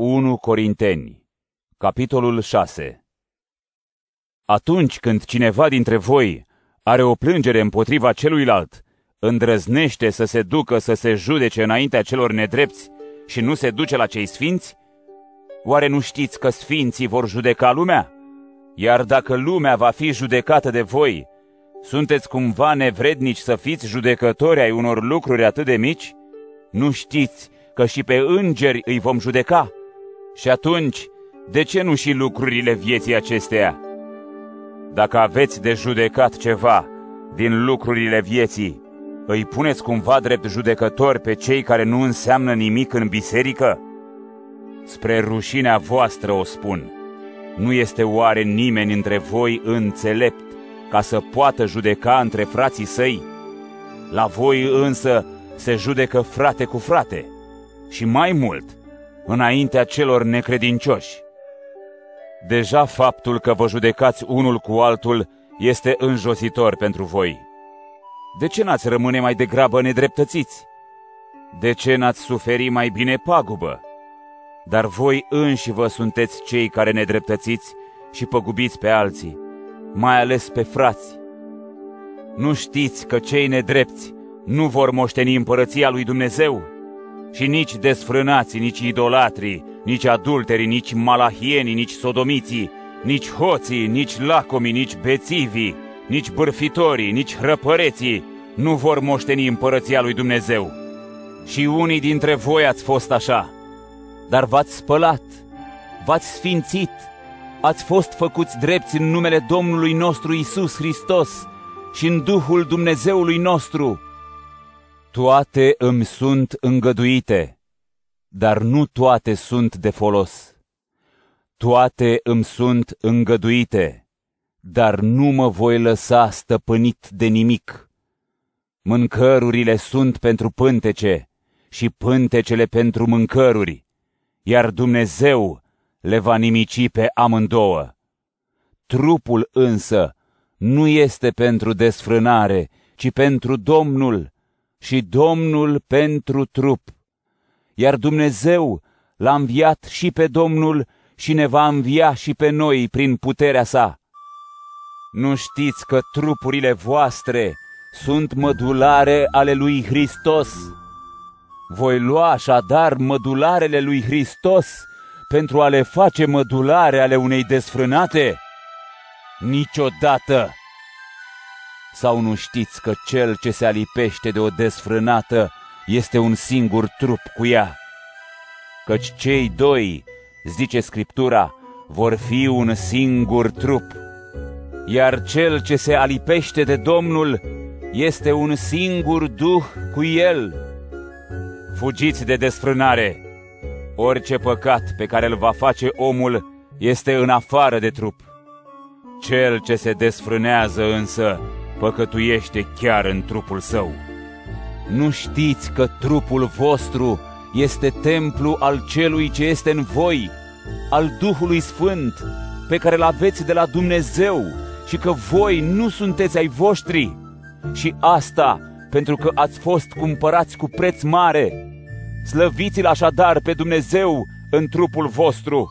1 Corinteni, capitolul 6 Atunci când cineva dintre voi are o plângere împotriva celuilalt, îndrăznește să se ducă să se judece înaintea celor nedrepți și nu se duce la cei sfinți? Oare nu știți că sfinții vor judeca lumea? Iar dacă lumea va fi judecată de voi, sunteți cumva nevrednici să fiți judecători ai unor lucruri atât de mici? Nu știți că și pe îngeri îi vom judeca? Și atunci, de ce nu și lucrurile vieții acesteia? Dacă aveți de judecat ceva din lucrurile vieții, îi puneți cumva drept judecători pe cei care nu înseamnă nimic în biserică? Spre rușinea voastră o spun. Nu este oare nimeni între voi înțelept ca să poată judeca între frații săi? La voi însă se judecă frate cu frate și mai mult, înaintea celor necredincioși. Deja faptul că vă judecați unul cu altul este înjositor pentru voi. De ce n-ați rămâne mai degrabă nedreptățiți? De ce n-ați suferi mai bine pagubă? Dar voi înși vă sunteți cei care nedreptățiți și păgubiți pe alții, mai ales pe frați. Nu știți că cei nedrepți nu vor moșteni împărăția lui Dumnezeu? Și nici desfrânații, nici idolatrii, nici adulterii, nici malahienii, nici sodomiții, nici hoții, nici lacomii, nici bețivii, nici bârfitorii, nici hrăpăreții nu vor moșteni împărăția lui Dumnezeu. Și unii dintre voi ați fost așa, dar v-ați spălat, v-ați sfințit, ați fost făcuți drepți în numele Domnului nostru Isus Hristos și în Duhul Dumnezeului nostru. Toate îmi sunt îngăduite, dar nu toate sunt de folos. Toate îmi sunt îngăduite, dar nu mă voi lăsa stăpânit de nimic. Mâncărurile sunt pentru pântece și pântecele pentru mâncăruri, iar Dumnezeu le va nimici pe amândouă. Trupul însă nu este pentru desfrânare, ci pentru Domnul și Domnul pentru trup. Iar Dumnezeu l-a înviat și pe Domnul și ne va învia și pe noi prin puterea sa. Nu știți că trupurile voastre sunt mădulare ale lui Hristos? Voi lua așadar mădularele lui Hristos pentru a le face mădulare ale unei desfrânate? Niciodată! Sau nu știți că cel ce se alipește de o desfrânată este un singur trup cu ea? Căci cei doi, zice Scriptura, vor fi un singur trup. Iar cel ce se alipește de Domnul este un singur duh cu el. Fugiți de desfrânare! Orice păcat pe care îl va face omul este în afară de trup. Cel ce se desfrânează însă păcătuiește chiar în trupul său. Nu știți că trupul vostru este templu al celui ce este în voi, al Duhului Sfânt, pe care îl aveți de la Dumnezeu și că voi nu sunteți ai voștri. Și asta pentru că ați fost cumpărați cu preț mare. Slăviți-l așadar pe Dumnezeu în trupul vostru